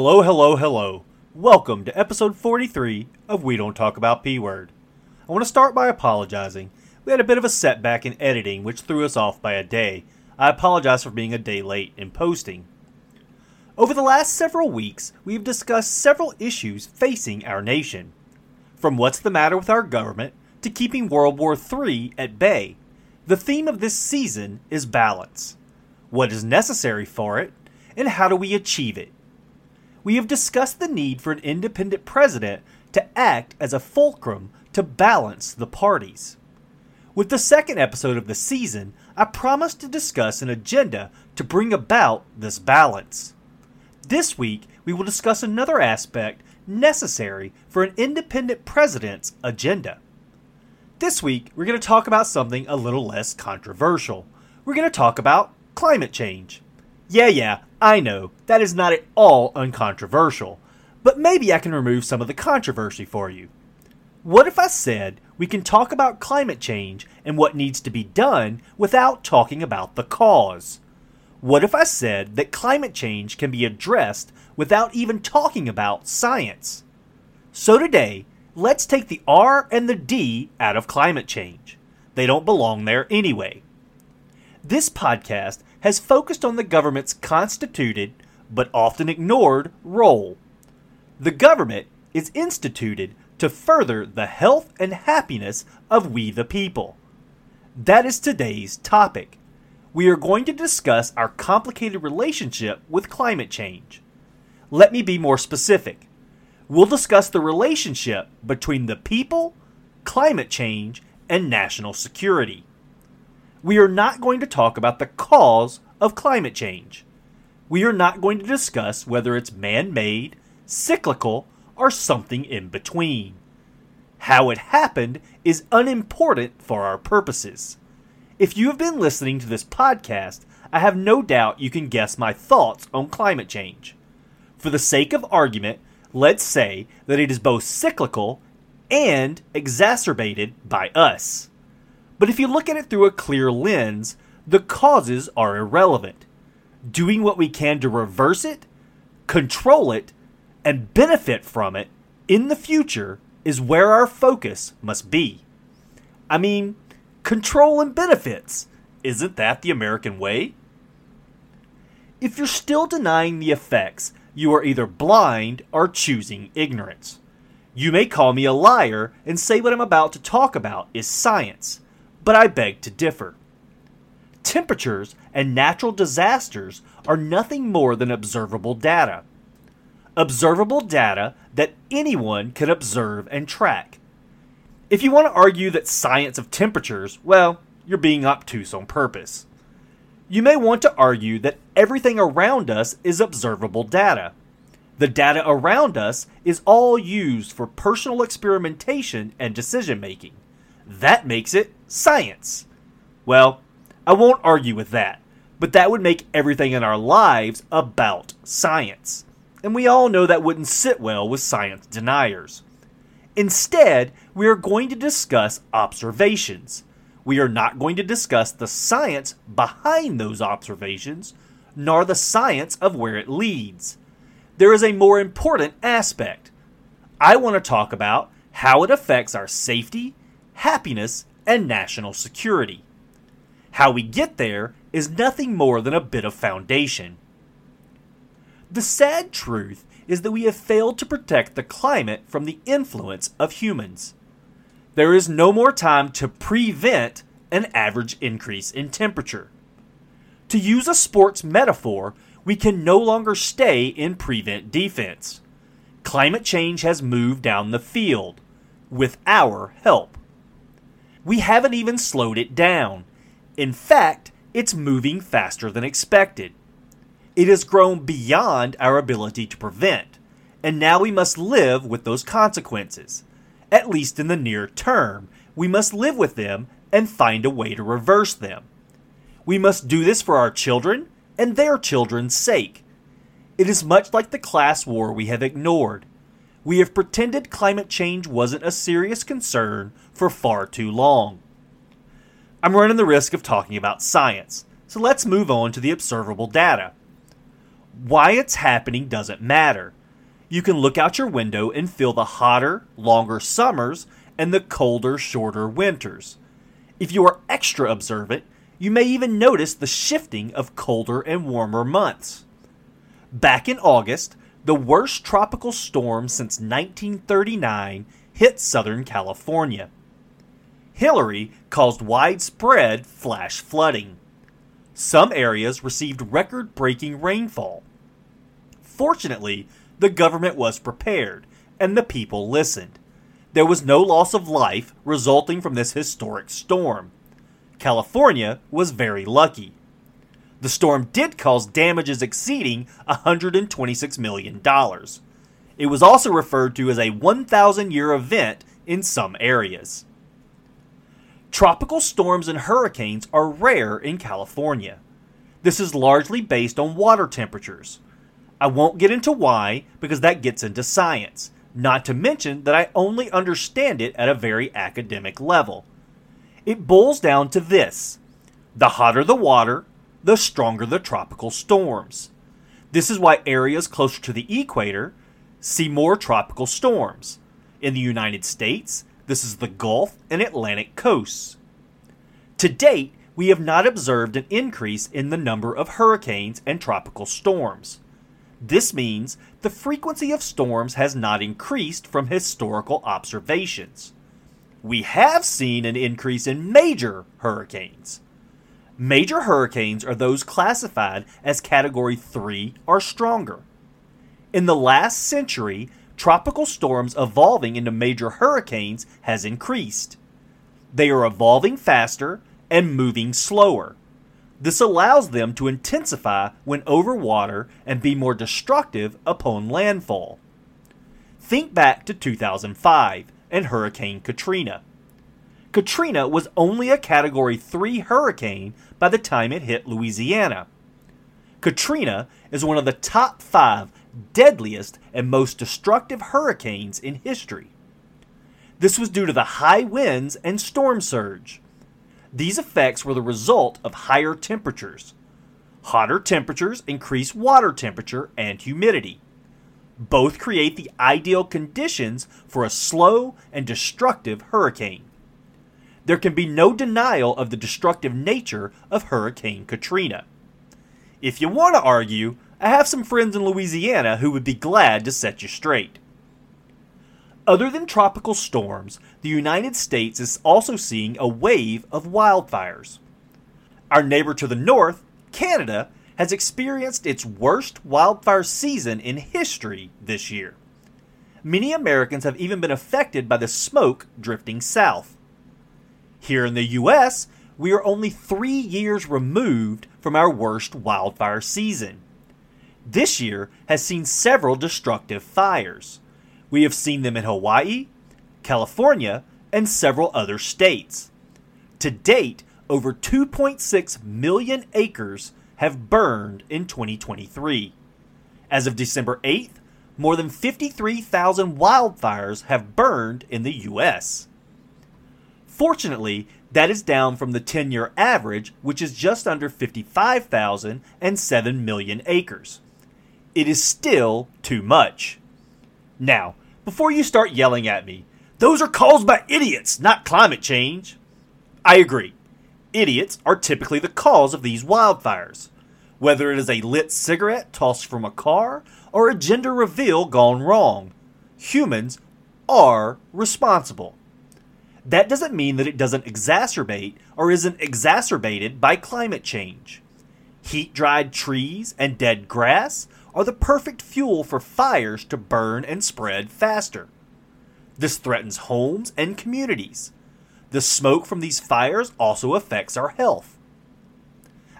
Hello, hello, hello. Welcome to episode 43 of We Don't Talk About P Word. I want to start by apologizing. We had a bit of a setback in editing, which threw us off by a day. I apologize for being a day late in posting. Over the last several weeks, we have discussed several issues facing our nation. From what's the matter with our government to keeping World War III at bay, the theme of this season is balance. What is necessary for it, and how do we achieve it? We have discussed the need for an independent president to act as a fulcrum to balance the parties. With the second episode of the season, I promised to discuss an agenda to bring about this balance. This week, we will discuss another aspect necessary for an independent president's agenda. This week, we're going to talk about something a little less controversial. We're going to talk about climate change. Yeah, yeah, I know, that is not at all uncontroversial, but maybe I can remove some of the controversy for you. What if I said we can talk about climate change and what needs to be done without talking about the cause? What if I said that climate change can be addressed without even talking about science? So today, let's take the R and the D out of climate change. They don't belong there anyway. This podcast has focused on the government's constituted, but often ignored, role. The government is instituted to further the health and happiness of we the people. That is today's topic. We are going to discuss our complicated relationship with climate change. Let me be more specific. We'll discuss the relationship between the people, climate change, and national security. We are not going to talk about the cause of climate change. We are not going to discuss whether it's man made, cyclical, or something in between. How it happened is unimportant for our purposes. If you have been listening to this podcast, I have no doubt you can guess my thoughts on climate change. For the sake of argument, let's say that it is both cyclical and exacerbated by us. But if you look at it through a clear lens, the causes are irrelevant. Doing what we can to reverse it, control it, and benefit from it in the future is where our focus must be. I mean, control and benefits. Isn't that the American way? If you're still denying the effects, you are either blind or choosing ignorance. You may call me a liar and say what I'm about to talk about is science, but I beg to differ. Temperatures and natural disasters are nothing more than observable data observable data that anyone can observe and track. If you want to argue that science of temperatures, well, you're being obtuse on purpose. You may want to argue that everything around us is observable data. The data around us is all used for personal experimentation and decision making. That makes it science. Well, I won't argue with that, but that would make everything in our lives about science and we all know that wouldn't sit well with science deniers. Instead, we are going to discuss observations. We are not going to discuss the science behind those observations, nor the science of where it leads. There is a more important aspect. I want to talk about how it affects our safety, happiness, and national security. How we get there is nothing more than a bit of foundation. The sad truth is that we have failed to protect the climate from the influence of humans. There is no more time to prevent an average increase in temperature. To use a sports metaphor, we can no longer stay in prevent defense. Climate change has moved down the field with our help. We haven't even slowed it down. In fact, it's moving faster than expected. It has grown beyond our ability to prevent, and now we must live with those consequences. At least in the near term, we must live with them and find a way to reverse them. We must do this for our children and their children's sake. It is much like the class war we have ignored. We have pretended climate change wasn't a serious concern for far too long. I'm running the risk of talking about science, so let's move on to the observable data. Why it's happening doesn't matter. You can look out your window and feel the hotter, longer summers and the colder, shorter winters. If you are extra observant, you may even notice the shifting of colder and warmer months. Back in August, the worst tropical storm since 1939 hit Southern California. Hilary caused widespread flash flooding. Some areas received record breaking rainfall. Fortunately, the government was prepared and the people listened. There was no loss of life resulting from this historic storm. California was very lucky. The storm did cause damages exceeding $126 million. It was also referred to as a 1,000 year event in some areas. Tropical storms and hurricanes are rare in California. This is largely based on water temperatures. I won't get into why because that gets into science, not to mention that I only understand it at a very academic level. It boils down to this the hotter the water, the stronger the tropical storms. This is why areas closer to the equator see more tropical storms. In the United States, this is the Gulf and Atlantic coasts. To date, we have not observed an increase in the number of hurricanes and tropical storms. This means the frequency of storms has not increased from historical observations. We have seen an increase in major hurricanes. Major hurricanes are those classified as Category 3 or stronger. In the last century, tropical storms evolving into major hurricanes has increased. They are evolving faster and moving slower. This allows them to intensify when over water and be more destructive upon landfall. Think back to 2005 and Hurricane Katrina. Katrina was only a Category 3 hurricane by the time it hit Louisiana. Katrina is one of the top five deadliest and most destructive hurricanes in history. This was due to the high winds and storm surge. These effects were the result of higher temperatures. Hotter temperatures increase water temperature and humidity. Both create the ideal conditions for a slow and destructive hurricane. There can be no denial of the destructive nature of Hurricane Katrina. If you want to argue, I have some friends in Louisiana who would be glad to set you straight. Other than tropical storms, the United States is also seeing a wave of wildfires. Our neighbor to the north, Canada, has experienced its worst wildfire season in history this year. Many Americans have even been affected by the smoke drifting south. Here in the U.S., we are only three years removed from our worst wildfire season. This year has seen several destructive fires. We have seen them in Hawaii, California, and several other states. To date, over 2.6 million acres have burned in 2023. As of December 8th, more than 53,000 wildfires have burned in the U.S. Fortunately, that is down from the 10 year average, which is just under 55,000 and 7 million acres. It is still too much. Now, before you start yelling at me, those are caused by idiots, not climate change. I agree. Idiots are typically the cause of these wildfires. Whether it is a lit cigarette tossed from a car or a gender reveal gone wrong, humans are responsible. That doesn't mean that it doesn't exacerbate or isn't exacerbated by climate change. Heat dried trees and dead grass are the perfect fuel for fires to burn and spread faster. This threatens homes and communities. The smoke from these fires also affects our health.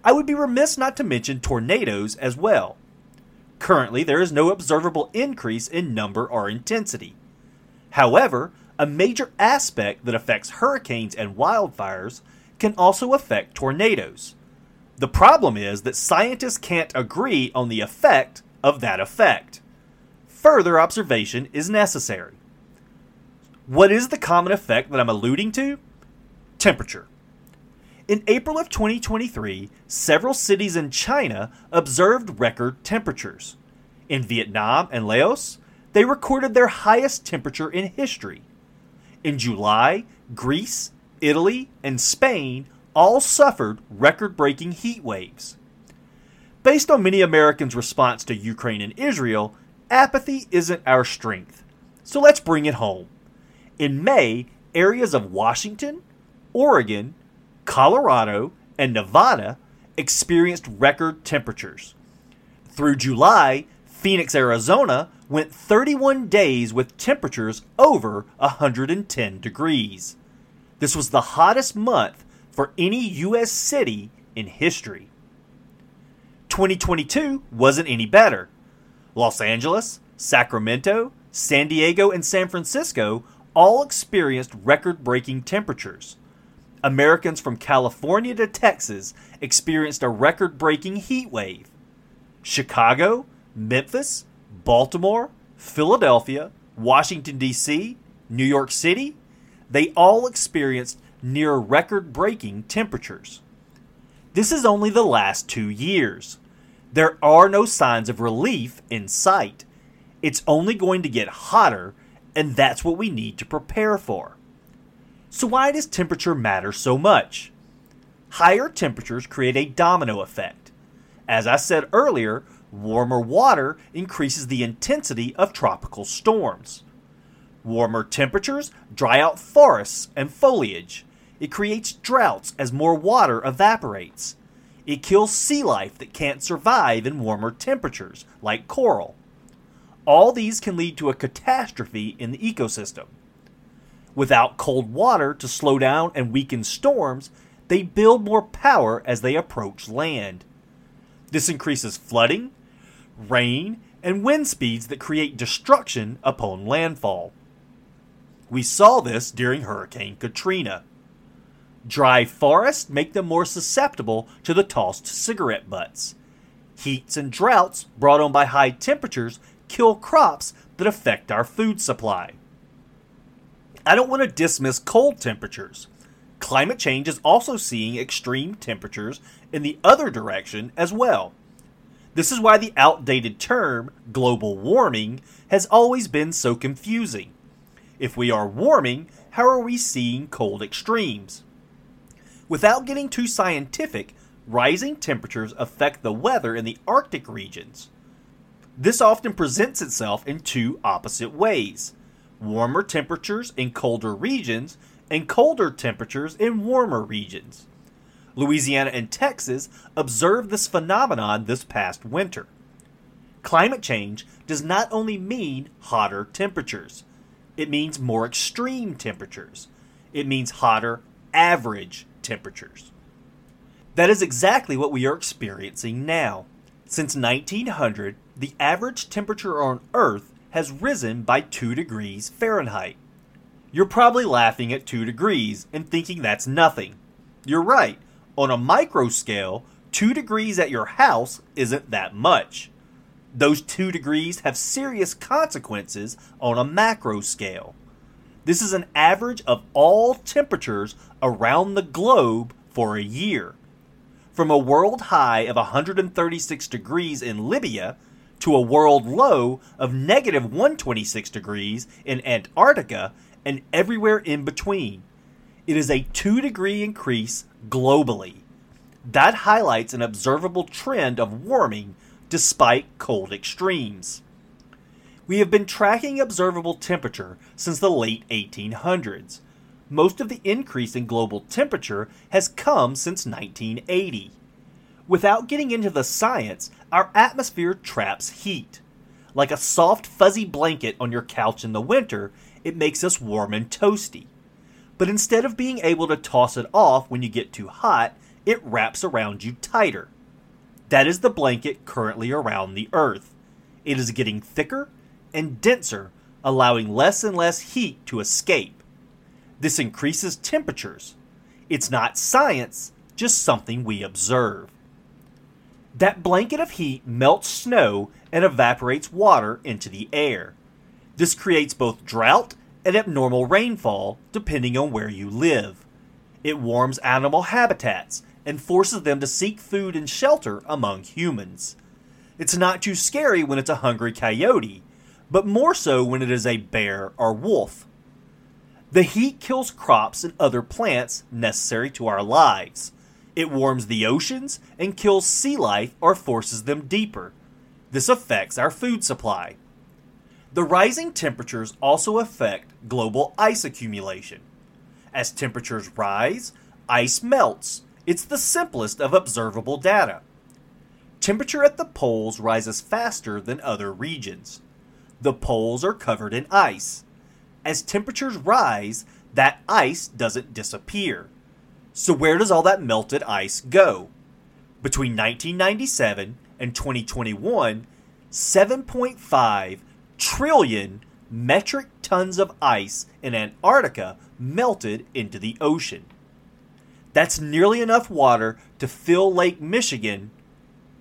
I would be remiss not to mention tornadoes as well. Currently, there is no observable increase in number or intensity. However, a major aspect that affects hurricanes and wildfires can also affect tornadoes. The problem is that scientists can't agree on the effect of that effect. Further observation is necessary. What is the common effect that I'm alluding to? Temperature. In April of 2023, several cities in China observed record temperatures. In Vietnam and Laos, they recorded their highest temperature in history. In July, Greece, Italy, and Spain all suffered record breaking heat waves. Based on many Americans' response to Ukraine and Israel, apathy isn't our strength. So let's bring it home. In May, areas of Washington, Oregon, Colorado, and Nevada experienced record temperatures. Through July, Phoenix, Arizona went 31 days with temperatures over 110 degrees. This was the hottest month for any U.S. city in history. 2022 wasn't any better. Los Angeles, Sacramento, San Diego, and San Francisco all experienced record breaking temperatures. Americans from California to Texas experienced a record breaking heat wave. Chicago, Memphis, Baltimore, Philadelphia, Washington, D.C., New York City, they all experienced near record breaking temperatures. This is only the last two years. There are no signs of relief in sight. It's only going to get hotter, and that's what we need to prepare for. So, why does temperature matter so much? Higher temperatures create a domino effect. As I said earlier, warmer water increases the intensity of tropical storms. Warmer temperatures dry out forests and foliage. It creates droughts as more water evaporates. It kills sea life that can't survive in warmer temperatures, like coral. All these can lead to a catastrophe in the ecosystem. Without cold water to slow down and weaken storms, they build more power as they approach land. This increases flooding, rain, and wind speeds that create destruction upon landfall. We saw this during Hurricane Katrina. Dry forests make them more susceptible to the tossed cigarette butts. Heats and droughts brought on by high temperatures kill crops that affect our food supply. I don't want to dismiss cold temperatures. Climate change is also seeing extreme temperatures in the other direction as well. This is why the outdated term global warming has always been so confusing. If we are warming, how are we seeing cold extremes? Without getting too scientific, rising temperatures affect the weather in the Arctic regions. This often presents itself in two opposite ways warmer temperatures in colder regions and colder temperatures in warmer regions. Louisiana and Texas observed this phenomenon this past winter. Climate change does not only mean hotter temperatures, it means more extreme temperatures. It means hotter average temperatures. That is exactly what we are experiencing now. Since 1900, the average temperature on Earth has risen by 2 degrees Fahrenheit. You're probably laughing at 2 degrees and thinking that's nothing. You're right, on a micro scale, 2 degrees at your house isn't that much. Those 2 degrees have serious consequences on a macro scale. This is an average of all temperatures around the globe for a year. From a world high of 136 degrees in Libya to a world low of negative 126 degrees in Antarctica and everywhere in between. It is a 2 degree increase globally. That highlights an observable trend of warming despite cold extremes. We have been tracking observable temperature since the late 1800s. Most of the increase in global temperature has come since 1980. Without getting into the science, our atmosphere traps heat. Like a soft, fuzzy blanket on your couch in the winter, it makes us warm and toasty. But instead of being able to toss it off when you get too hot, it wraps around you tighter. That is the blanket currently around the Earth. It is getting thicker and denser, allowing less and less heat to escape. This increases temperatures. It's not science, just something we observe. That blanket of heat melts snow and evaporates water into the air. This creates both drought and abnormal rainfall, depending on where you live. It warms animal habitats and forces them to seek food and shelter among humans. It's not too scary when it's a hungry coyote, but more so when it is a bear or wolf. The heat kills crops and other plants necessary to our lives. It warms the oceans and kills sea life or forces them deeper. This affects our food supply. The rising temperatures also affect global ice accumulation. As temperatures rise, ice melts. It's the simplest of observable data. Temperature at the poles rises faster than other regions. The poles are covered in ice. As temperatures rise, that ice doesn't disappear. So, where does all that melted ice go? Between 1997 and 2021, 7.5 trillion metric tons of ice in Antarctica melted into the ocean. That's nearly enough water to fill Lake Michigan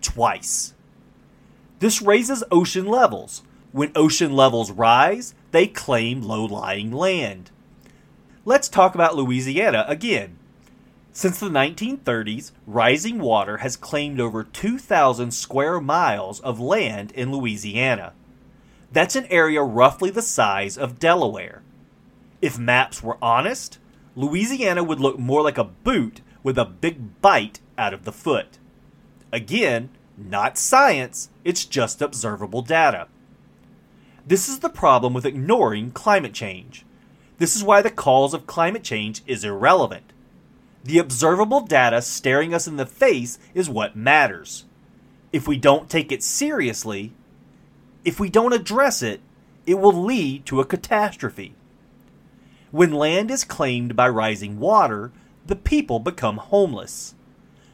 twice. This raises ocean levels. When ocean levels rise, they claim low lying land. Let's talk about Louisiana again. Since the 1930s, rising water has claimed over 2,000 square miles of land in Louisiana. That's an area roughly the size of Delaware. If maps were honest, Louisiana would look more like a boot with a big bite out of the foot. Again, not science, it's just observable data. This is the problem with ignoring climate change. This is why the cause of climate change is irrelevant. The observable data staring us in the face is what matters. If we don't take it seriously, if we don't address it, it will lead to a catastrophe. When land is claimed by rising water, the people become homeless.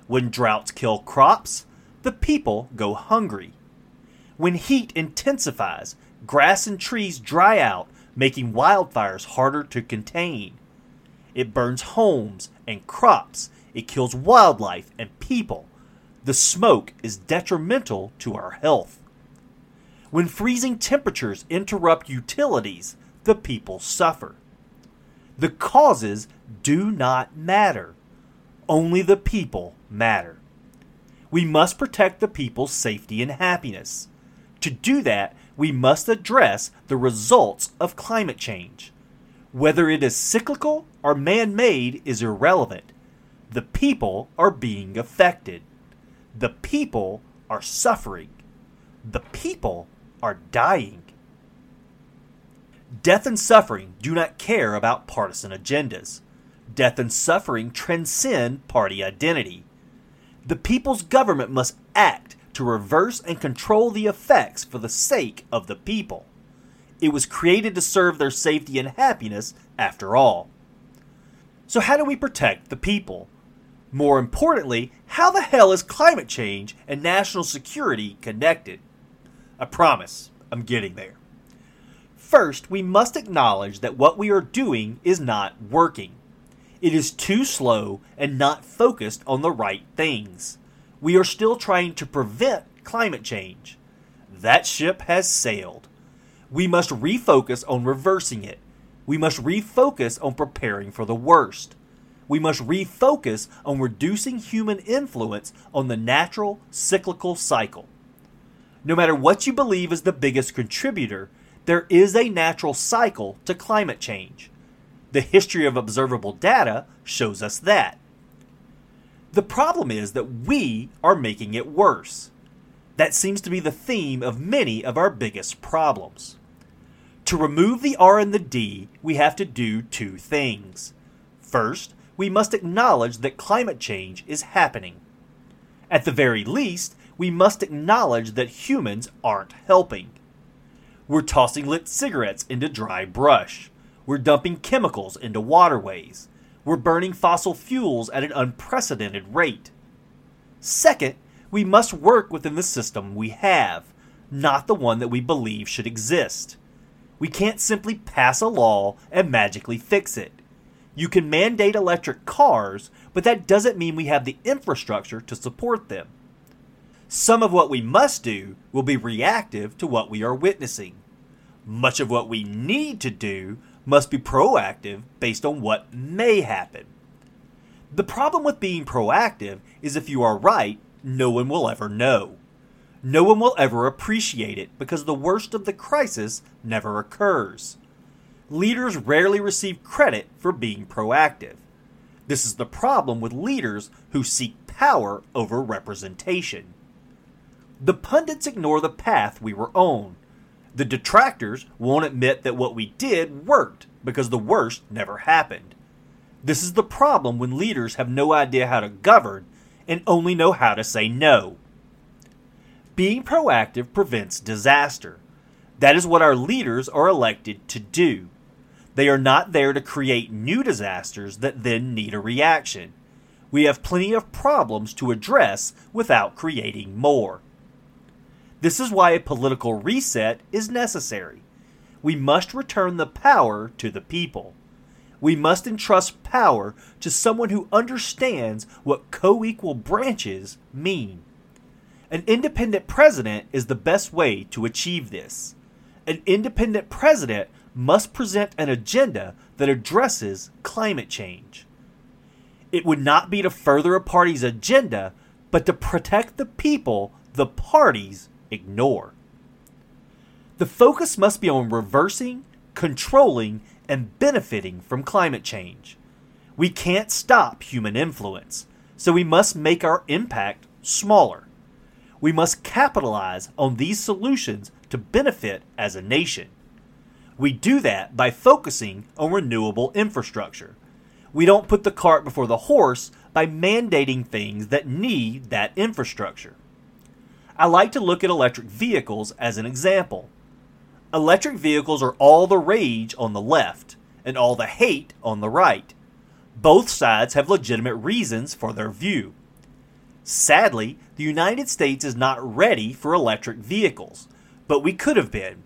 When droughts kill crops, the people go hungry. When heat intensifies, grass and trees dry out, making wildfires harder to contain. It burns homes and crops, it kills wildlife and people. The smoke is detrimental to our health. When freezing temperatures interrupt utilities, the people suffer. The causes do not matter. Only the people matter. We must protect the people's safety and happiness. To do that, we must address the results of climate change. Whether it is cyclical or man made is irrelevant. The people are being affected. The people are suffering. The people are dying. Death and suffering do not care about partisan agendas. Death and suffering transcend party identity. The people's government must act to reverse and control the effects for the sake of the people. It was created to serve their safety and happiness, after all. So, how do we protect the people? More importantly, how the hell is climate change and national security connected? I promise I'm getting there. First, we must acknowledge that what we are doing is not working. It is too slow and not focused on the right things. We are still trying to prevent climate change. That ship has sailed. We must refocus on reversing it. We must refocus on preparing for the worst. We must refocus on reducing human influence on the natural cyclical cycle. No matter what you believe is the biggest contributor, there is a natural cycle to climate change. The history of observable data shows us that. The problem is that we are making it worse. That seems to be the theme of many of our biggest problems. To remove the R and the D, we have to do two things. First, we must acknowledge that climate change is happening. At the very least, we must acknowledge that humans aren't helping. We're tossing lit cigarettes into dry brush. We're dumping chemicals into waterways. We're burning fossil fuels at an unprecedented rate. Second, we must work within the system we have, not the one that we believe should exist. We can't simply pass a law and magically fix it. You can mandate electric cars, but that doesn't mean we have the infrastructure to support them. Some of what we must do will be reactive to what we are witnessing. Much of what we need to do must be proactive based on what may happen. The problem with being proactive is if you are right, no one will ever know. No one will ever appreciate it because the worst of the crisis never occurs. Leaders rarely receive credit for being proactive. This is the problem with leaders who seek power over representation. The pundits ignore the path we were on. The detractors won't admit that what we did worked because the worst never happened. This is the problem when leaders have no idea how to govern and only know how to say no. Being proactive prevents disaster. That is what our leaders are elected to do. They are not there to create new disasters that then need a reaction. We have plenty of problems to address without creating more. This is why a political reset is necessary. We must return the power to the people we must entrust power to someone who understands what co equal branches mean. An independent president is the best way to achieve this. An independent president must present an agenda that addresses climate change. It would not be to further a party's agenda, but to protect the people the parties ignore. The focus must be on reversing, controlling, and benefiting from climate change. We can't stop human influence, so we must make our impact smaller. We must capitalize on these solutions to benefit as a nation. We do that by focusing on renewable infrastructure. We don't put the cart before the horse by mandating things that need that infrastructure. I like to look at electric vehicles as an example. Electric vehicles are all the rage on the left and all the hate on the right. Both sides have legitimate reasons for their view. Sadly, the United States is not ready for electric vehicles, but we could have been.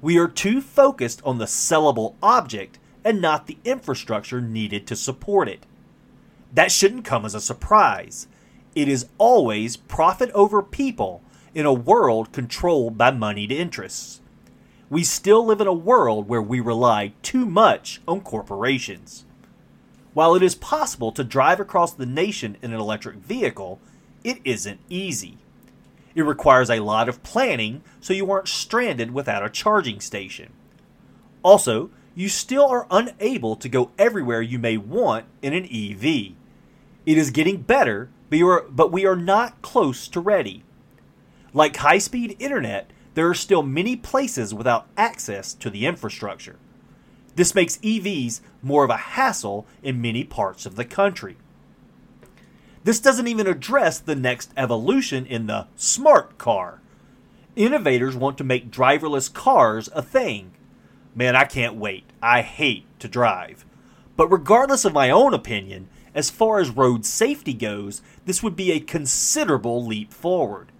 We are too focused on the sellable object and not the infrastructure needed to support it. That shouldn't come as a surprise. It is always profit over people in a world controlled by moneyed interests we still live in a world where we rely too much on corporations. While it is possible to drive across the nation in an electric vehicle, it isn't easy. It requires a lot of planning so you aren't stranded without a charging station. Also, you still are unable to go everywhere you may want in an EV. It is getting better, but we are not close to ready. Like high speed internet, there are still many places without access to the infrastructure. This makes EVs more of a hassle in many parts of the country. This doesn't even address the next evolution in the smart car. Innovators want to make driverless cars a thing. Man, I can't wait. I hate to drive. But regardless of my own opinion, as far as road safety goes, this would be a considerable leap forward.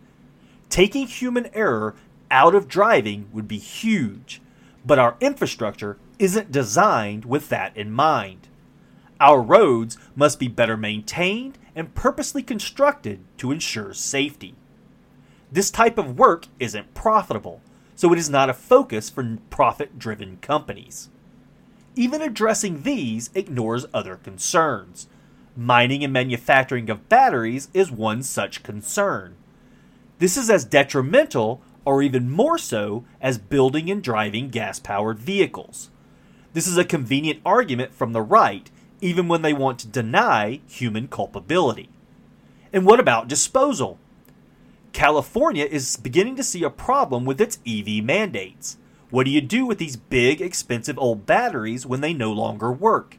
Taking human error out of driving would be huge, but our infrastructure isn't designed with that in mind. Our roads must be better maintained and purposely constructed to ensure safety. This type of work isn't profitable, so it is not a focus for profit driven companies. Even addressing these ignores other concerns. Mining and manufacturing of batteries is one such concern. This is as detrimental or even more so as building and driving gas powered vehicles. This is a convenient argument from the right, even when they want to deny human culpability. And what about disposal? California is beginning to see a problem with its EV mandates. What do you do with these big, expensive old batteries when they no longer work?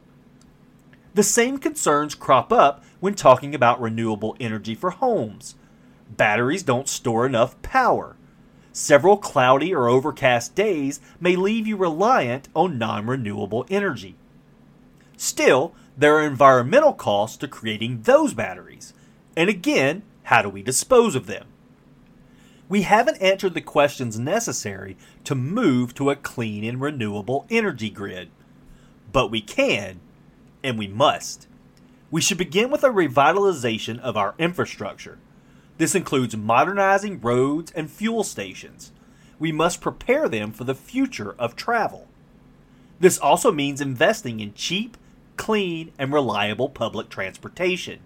The same concerns crop up when talking about renewable energy for homes. Batteries don't store enough power. Several cloudy or overcast days may leave you reliant on non renewable energy. Still, there are environmental costs to creating those batteries. And again, how do we dispose of them? We haven't answered the questions necessary to move to a clean and renewable energy grid. But we can, and we must. We should begin with a revitalization of our infrastructure. This includes modernizing roads and fuel stations. We must prepare them for the future of travel. This also means investing in cheap, clean, and reliable public transportation.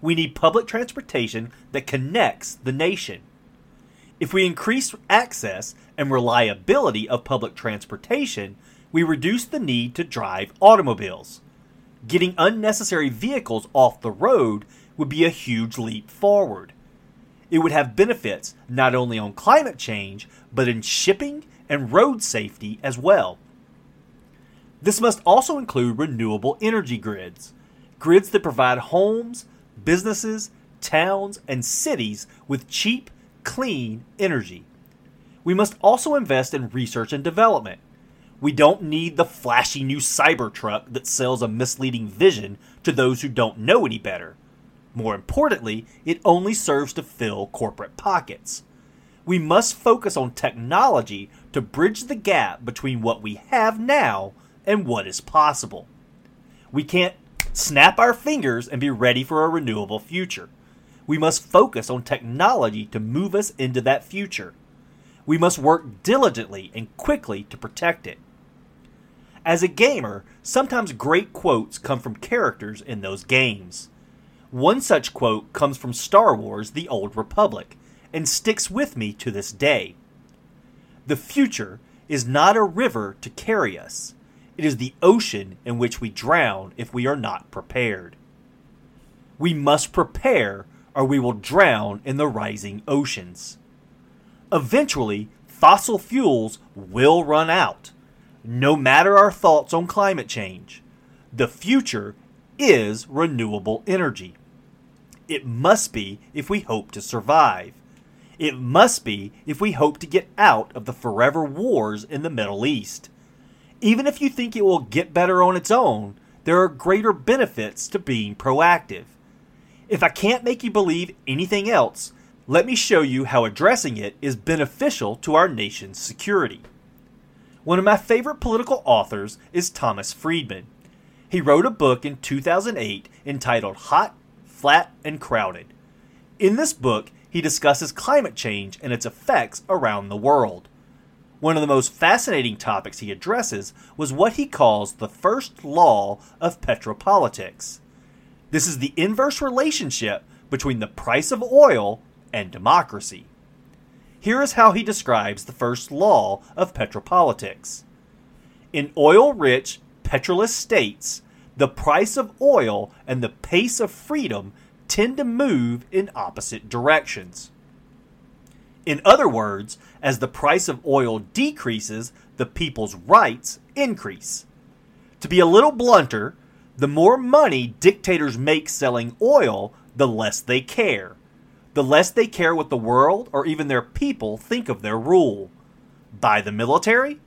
We need public transportation that connects the nation. If we increase access and reliability of public transportation, we reduce the need to drive automobiles. Getting unnecessary vehicles off the road would be a huge leap forward. It would have benefits not only on climate change, but in shipping and road safety as well. This must also include renewable energy grids, grids that provide homes, businesses, towns, and cities with cheap, clean energy. We must also invest in research and development. We don't need the flashy new Cybertruck that sells a misleading vision to those who don't know any better. More importantly, it only serves to fill corporate pockets. We must focus on technology to bridge the gap between what we have now and what is possible. We can't snap our fingers and be ready for a renewable future. We must focus on technology to move us into that future. We must work diligently and quickly to protect it. As a gamer, sometimes great quotes come from characters in those games. One such quote comes from Star Wars The Old Republic and sticks with me to this day. The future is not a river to carry us, it is the ocean in which we drown if we are not prepared. We must prepare, or we will drown in the rising oceans. Eventually, fossil fuels will run out, no matter our thoughts on climate change. The future is renewable energy. It must be if we hope to survive. It must be if we hope to get out of the forever wars in the Middle East. Even if you think it will get better on its own, there are greater benefits to being proactive. If I can't make you believe anything else, let me show you how addressing it is beneficial to our nation's security. One of my favorite political authors is Thomas Friedman. He wrote a book in 2008 entitled Hot, Flat, and Crowded. In this book, he discusses climate change and its effects around the world. One of the most fascinating topics he addresses was what he calls the first law of petropolitics. This is the inverse relationship between the price of oil and democracy. Here is how he describes the first law of petropolitics. In oil rich, petrolist states, the price of oil and the pace of freedom tend to move in opposite directions. In other words, as the price of oil decreases, the people's rights increase. To be a little blunter, the more money dictators make selling oil, the less they care. The less they care what the world or even their people think of their rule. Buy the military,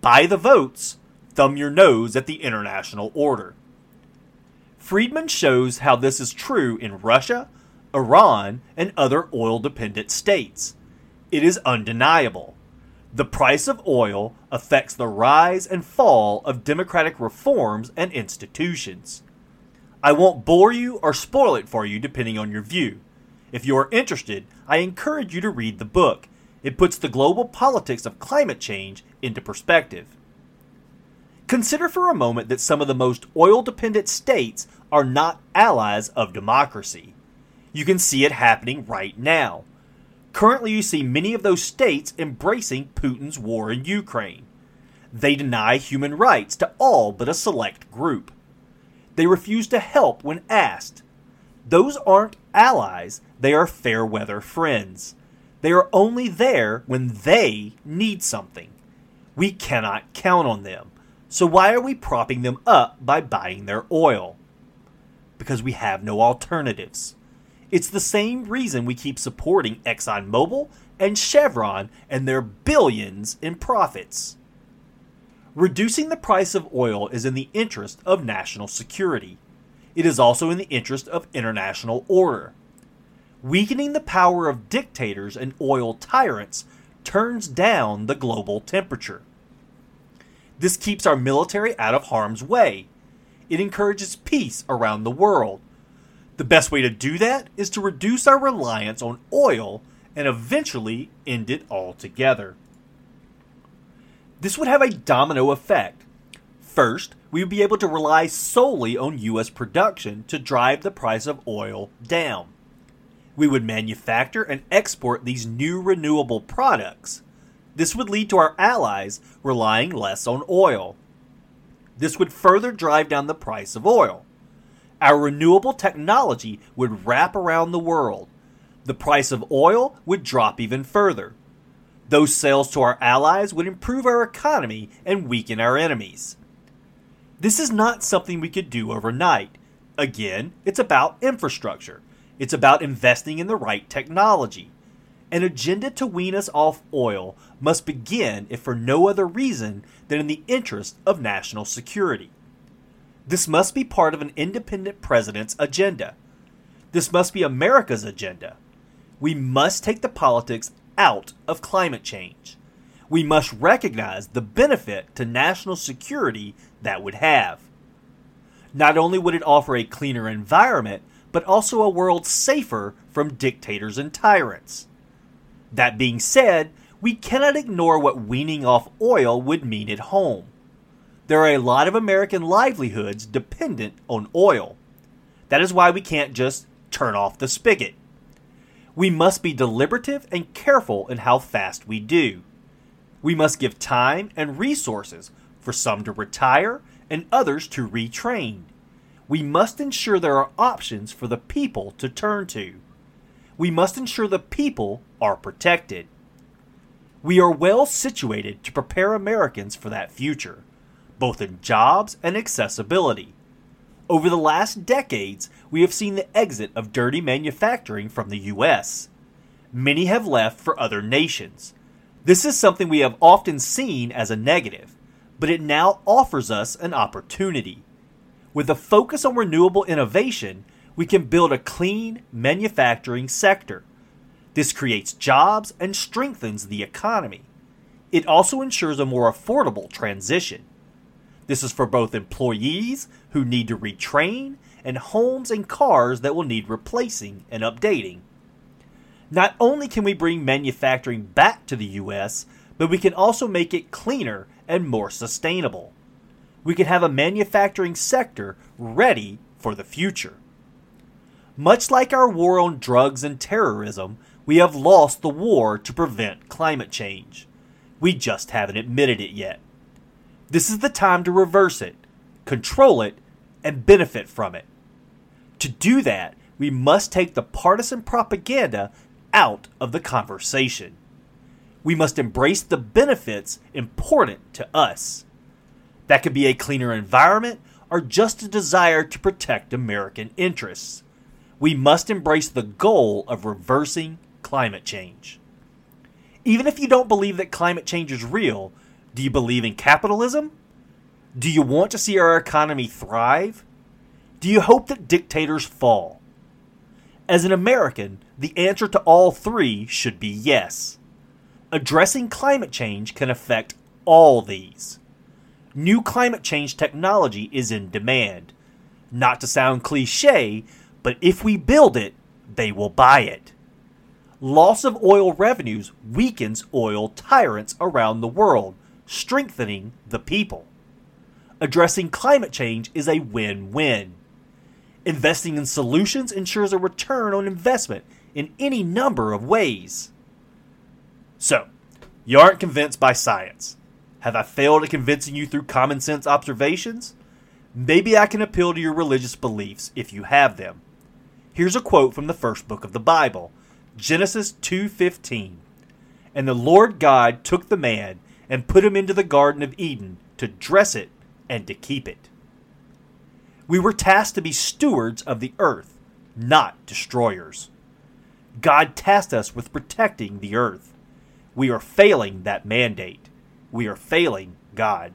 buy the votes, thumb your nose at the international order. Friedman shows how this is true in Russia, Iran, and other oil dependent states it is undeniable. The price of oil affects the rise and fall of democratic reforms and institutions. I won't bore you or spoil it for you depending on your view. If you are interested, I encourage you to read the book. It puts the global politics of climate change into perspective. Consider for a moment that some of the most oil dependent states are not allies of democracy. You can see it happening right now. Currently, you see many of those states embracing Putin's war in Ukraine. They deny human rights to all but a select group. They refuse to help when asked. Those aren't allies, they are fair weather friends. They are only there when they need something. We cannot count on them. So why are we propping them up by buying their oil? Because we have no alternatives. It's the same reason we keep supporting ExxonMobil and Chevron and their billions in profits. Reducing the price of oil is in the interest of national security. It is also in the interest of international order. Weakening the power of dictators and oil tyrants turns down the global temperature. This keeps our military out of harm's way. It encourages peace around the world the best way to do that is to reduce our reliance on oil and eventually end it altogether. This would have a domino effect. First, we would be able to rely solely on U.S. production to drive the price of oil down. We would manufacture and export these new renewable products. This would lead to our allies relying less on oil. This would further drive down the price of oil. Our renewable technology would wrap around the world. The price of oil would drop even further. Those sales to our allies would improve our economy and weaken our enemies. This is not something we could do overnight. Again, it's about infrastructure. It's about investing in the right technology. An agenda to wean us off oil must begin, if for no other reason than in the interest of national security. This must be part of an independent president's agenda. This must be America's agenda. We must take the politics out of climate change. We must recognize the benefit to national security that would have. Not only would it offer a cleaner environment, but also a world safer from dictators and tyrants. That being said, we cannot ignore what weaning off oil would mean at home. There are a lot of American livelihoods dependent on oil. That is why we can't just turn off the spigot. We must be deliberative and careful in how fast we do. We must give time and resources for some to retire and others to retrain. We must ensure there are options for the people to turn to. We must ensure the people are protected. We are well situated to prepare Americans for that future, both in jobs and accessibility. Over the last decades, we have seen the exit of dirty manufacturing from the U.S. Many have left for other nations. This is something we have often seen as a negative, but it now offers us an opportunity. With a focus on renewable innovation, we can build a clean manufacturing sector. This creates jobs and strengthens the economy. It also ensures a more affordable transition. This is for both employees who need to retrain and homes and cars that will need replacing and updating. Not only can we bring manufacturing back to the US, but we can also make it cleaner and more sustainable. We can have a manufacturing sector ready for the future. Much like our war on drugs and terrorism, we have lost the war to prevent climate change. We just haven't admitted it yet. This is the time to reverse it, control it, and benefit from it. To do that, we must take the partisan propaganda out of the conversation. We must embrace the benefits important to us. That could be a cleaner environment or just a desire to protect American interests. We must embrace the goal of reversing climate change. Even if you don't believe that climate change is real, do you believe in capitalism? Do you want to see our economy thrive? Do you hope that dictators fall? As an American, the answer to all three should be yes. Addressing climate change can affect all these. New climate change technology is in demand. Not to sound cliche, but if we build it, they will buy it. Loss of oil revenues weakens oil tyrants around the world, strengthening the people. Addressing climate change is a win win. Investing in solutions ensures a return on investment in any number of ways. So, you aren't convinced by science. Have I failed at convincing you through common sense observations? Maybe I can appeal to your religious beliefs if you have them. Here's a quote from the first book of the Bible, Genesis 2:15. And the Lord God took the man and put him into the garden of Eden to dress it and to keep it. We were tasked to be stewards of the earth, not destroyers. God tasked us with protecting the earth. We are failing that mandate. We are failing God.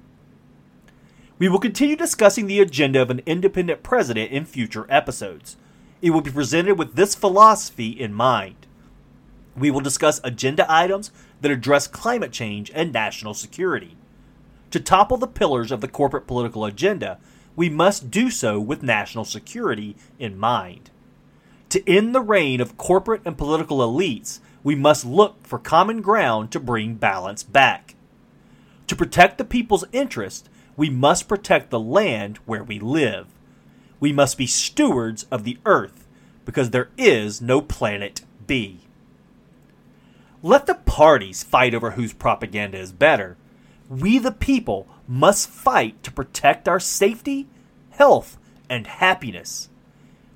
We will continue discussing the agenda of an independent president in future episodes. It will be presented with this philosophy in mind. We will discuss agenda items that address climate change and national security. To topple the pillars of the corporate political agenda, we must do so with national security in mind. To end the reign of corporate and political elites, we must look for common ground to bring balance back. To protect the people's interest, we must protect the land where we live. We must be stewards of the earth because there is no planet B. Let the parties fight over whose propaganda is better. We, the people, must fight to protect our safety, health, and happiness.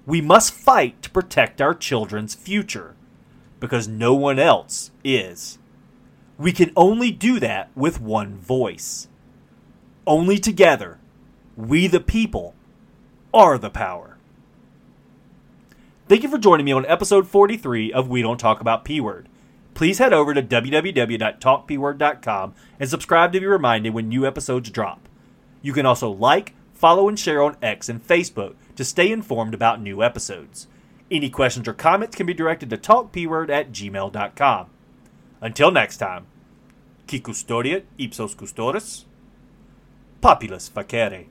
We must fight to protect our children's future because no one else is. We can only do that with one voice. Only together, we the people are the power. Thank you for joining me on episode 43 of We Don't Talk About P Word. Please head over to www.talkpword.com and subscribe to be reminded when new episodes drop. You can also like, follow, and share on X and Facebook to stay informed about new episodes. Any questions or comments can be directed to talkpword at gmail.com. Until next time, qui custodiet ipsos custodis, populus facere.